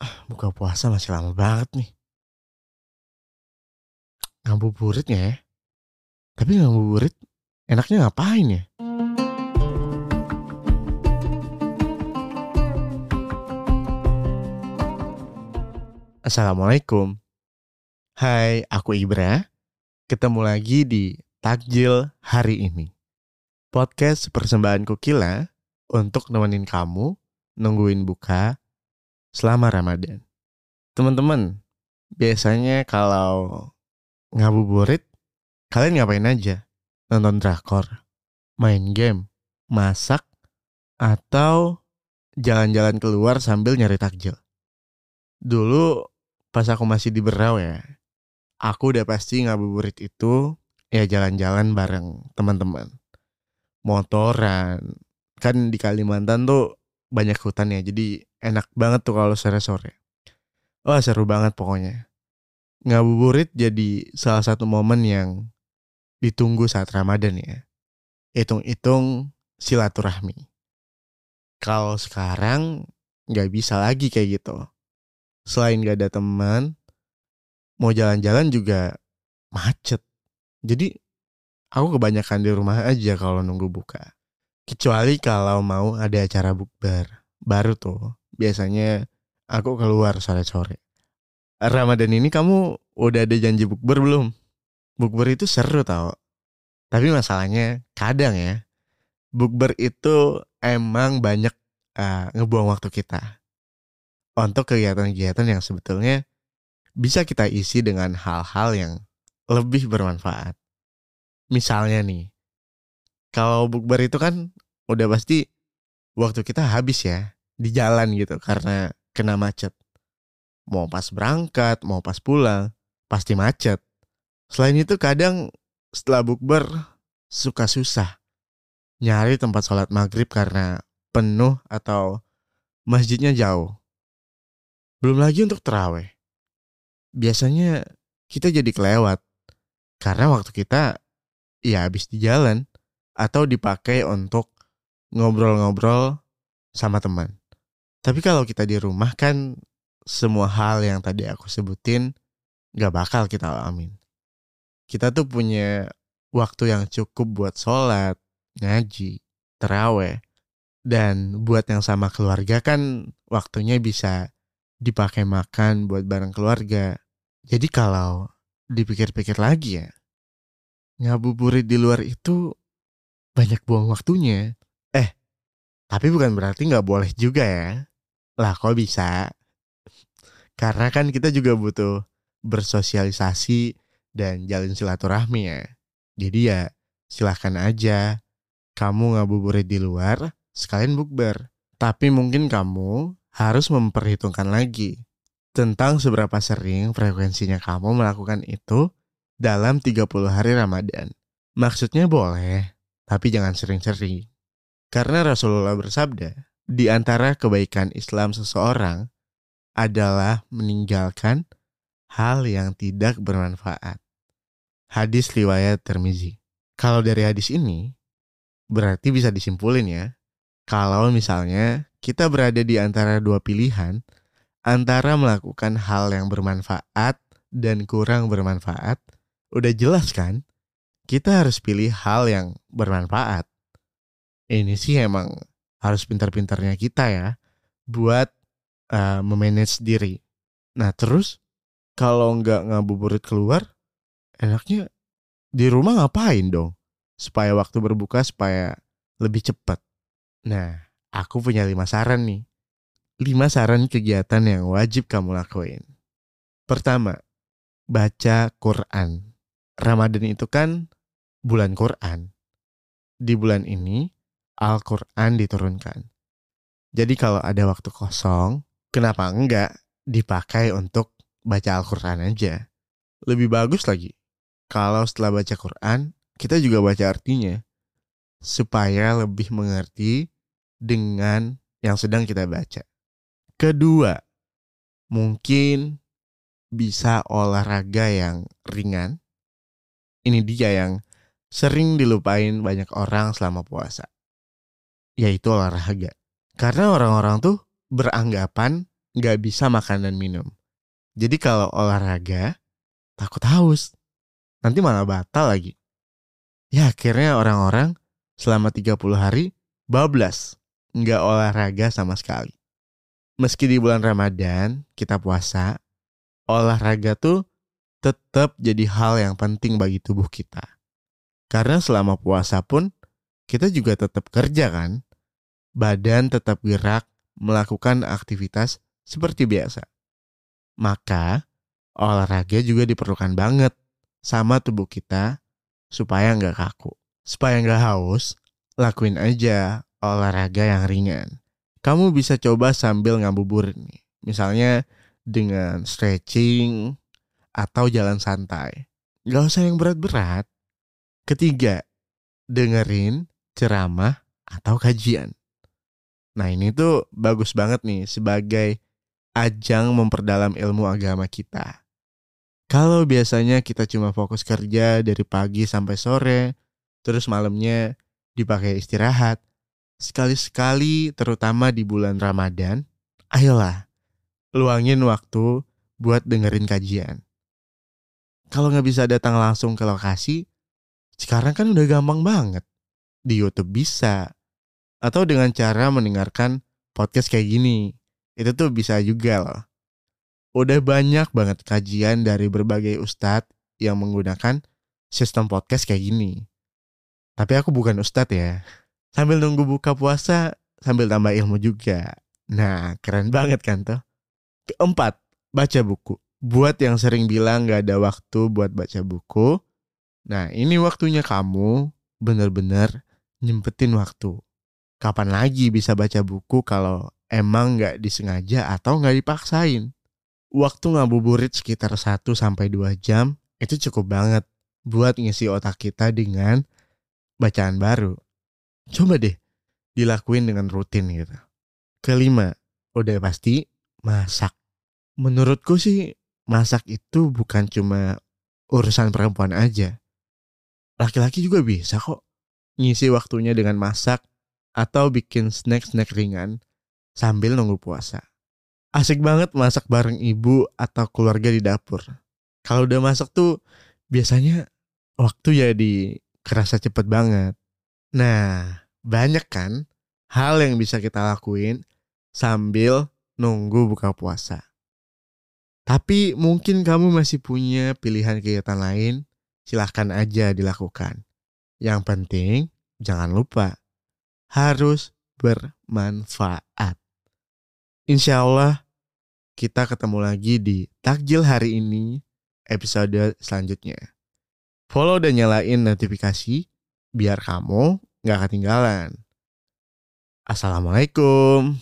Ah, buka puasa masih lama banget nih. Ngabuburit nggak ya? Tapi ngabuburit enaknya ngapain ya? Assalamualaikum. Hai, aku Ibra. Ketemu lagi di Takjil hari ini. Podcast persembahan Kukila untuk nemenin kamu nungguin buka selama Ramadan. Teman-teman, biasanya kalau ngabuburit, kalian ngapain aja? Nonton drakor, main game, masak, atau jalan-jalan keluar sambil nyari takjil. Dulu pas aku masih di Berau ya, aku udah pasti ngabuburit itu ya jalan-jalan bareng teman-teman. Motoran. Kan di Kalimantan tuh banyak hutan ya, jadi enak banget tuh kalau sore-sore. Wah seru banget pokoknya. Ngabuburit jadi salah satu momen yang ditunggu saat Ramadan ya. Hitung-hitung silaturahmi. Kalau sekarang nggak bisa lagi kayak gitu. Selain gak ada teman, mau jalan-jalan juga macet. Jadi aku kebanyakan di rumah aja kalau nunggu buka. Kecuali kalau mau ada acara bukber. Baru tuh biasanya aku keluar sore-sore. Ramadan ini kamu udah ada janji bukber belum? Bukber itu seru tau. Tapi masalahnya kadang ya. Bukber itu emang banyak uh, ngebuang waktu kita. Untuk kegiatan-kegiatan yang sebetulnya bisa kita isi dengan hal-hal yang lebih bermanfaat. Misalnya nih, kalau bukber itu kan udah pasti waktu kita habis ya di jalan gitu karena kena macet. Mau pas berangkat, mau pas pulang, pasti macet. Selain itu kadang setelah bukber suka susah nyari tempat sholat maghrib karena penuh atau masjidnya jauh. Belum lagi untuk terawih. Biasanya kita jadi kelewat karena waktu kita ya habis di jalan atau dipakai untuk ngobrol-ngobrol sama teman. Tapi kalau kita di rumah kan semua hal yang tadi aku sebutin gak bakal kita alamin. Kita tuh punya waktu yang cukup buat sholat, ngaji, teraweh, dan buat yang sama keluarga kan waktunya bisa dipakai makan buat bareng keluarga. Jadi kalau dipikir-pikir lagi ya, ngabuburit di luar itu banyak buang waktunya. Eh, tapi bukan berarti nggak boleh juga ya. Lah kok bisa? Karena kan kita juga butuh bersosialisasi dan jalin silaturahmi ya. Jadi ya silahkan aja kamu ngabuburit di luar sekalian bukber. Tapi mungkin kamu harus memperhitungkan lagi tentang seberapa sering frekuensinya kamu melakukan itu dalam 30 hari Ramadan. Maksudnya boleh, tapi jangan sering-sering. Karena Rasulullah bersabda, di antara kebaikan Islam seseorang adalah meninggalkan hal yang tidak bermanfaat. Hadis riwayat Termizi. Kalau dari hadis ini, berarti bisa disimpulin ya, kalau misalnya kita berada di antara dua pilihan, antara melakukan hal yang bermanfaat dan kurang bermanfaat, udah jelas kan? Kita harus pilih hal yang bermanfaat. Ini sih emang harus pintar-pintarnya kita ya buat uh, memanage diri. Nah terus kalau nggak ngabuburit keluar, enaknya di rumah ngapain dong? Supaya waktu berbuka supaya lebih cepat. Nah, aku punya lima saran nih. Lima saran kegiatan yang wajib kamu lakuin. Pertama, baca Quran. Ramadan itu kan bulan Quran. Di bulan ini, Al-Quran diturunkan. Jadi kalau ada waktu kosong, kenapa enggak dipakai untuk baca Al-Quran aja? Lebih bagus lagi. Kalau setelah baca Quran, kita juga baca artinya. Supaya lebih mengerti dengan yang sedang kita baca. Kedua, mungkin bisa olahraga yang ringan. Ini dia yang sering dilupain banyak orang selama puasa. Yaitu olahraga. Karena orang-orang tuh beranggapan nggak bisa makan dan minum. Jadi kalau olahraga, takut haus. Nanti malah batal lagi. Ya akhirnya orang-orang selama 30 hari bablas. Nggak olahraga sama sekali. Meski di bulan Ramadan kita puasa, olahraga tuh tetap jadi hal yang penting bagi tubuh kita. Karena selama puasa pun kita juga tetap kerja kan. Badan tetap gerak melakukan aktivitas seperti biasa. Maka olahraga juga diperlukan banget sama tubuh kita supaya nggak kaku. Supaya nggak haus, lakuin aja olahraga yang ringan. Kamu bisa coba sambil ngabuburit nih. Misalnya dengan stretching atau jalan santai. Gak usah yang berat-berat. Ketiga, dengerin ceramah atau kajian. Nah ini tuh bagus banget nih sebagai ajang memperdalam ilmu agama kita. Kalau biasanya kita cuma fokus kerja dari pagi sampai sore, terus malamnya dipakai istirahat, sekali-sekali terutama di bulan Ramadan, ayolah luangin waktu buat dengerin kajian. Kalau nggak bisa datang langsung ke lokasi, sekarang kan udah gampang banget. Di YouTube bisa. Atau dengan cara mendengarkan podcast kayak gini. Itu tuh bisa juga loh. Udah banyak banget kajian dari berbagai ustadz yang menggunakan sistem podcast kayak gini. Tapi aku bukan ustadz ya. Sambil nunggu buka puasa, sambil tambah ilmu juga. Nah, keren banget kan tuh. Keempat, baca buku. Buat yang sering bilang gak ada waktu buat baca buku, nah ini waktunya kamu bener-bener nyempetin waktu. Kapan lagi bisa baca buku kalau emang gak disengaja atau gak dipaksain? Waktu ngabuburit sekitar 1-2 jam itu cukup banget buat ngisi otak kita dengan bacaan baru. Coba deh dilakuin dengan rutin gitu. Kelima, udah pasti masak. Menurutku sih masak itu bukan cuma urusan perempuan aja. Laki-laki juga bisa kok ngisi waktunya dengan masak atau bikin snack-snack ringan sambil nunggu puasa. Asik banget masak bareng ibu atau keluarga di dapur. Kalau udah masak tuh biasanya waktu jadi kerasa cepet banget. Nah, banyak kan hal yang bisa kita lakuin sambil nunggu buka puasa. Tapi mungkin kamu masih punya pilihan kegiatan lain, silahkan aja dilakukan. Yang penting, jangan lupa, harus bermanfaat. Insya Allah, kita ketemu lagi di takjil hari ini, episode selanjutnya. Follow dan nyalain notifikasi, biar kamu gak ketinggalan. Assalamualaikum.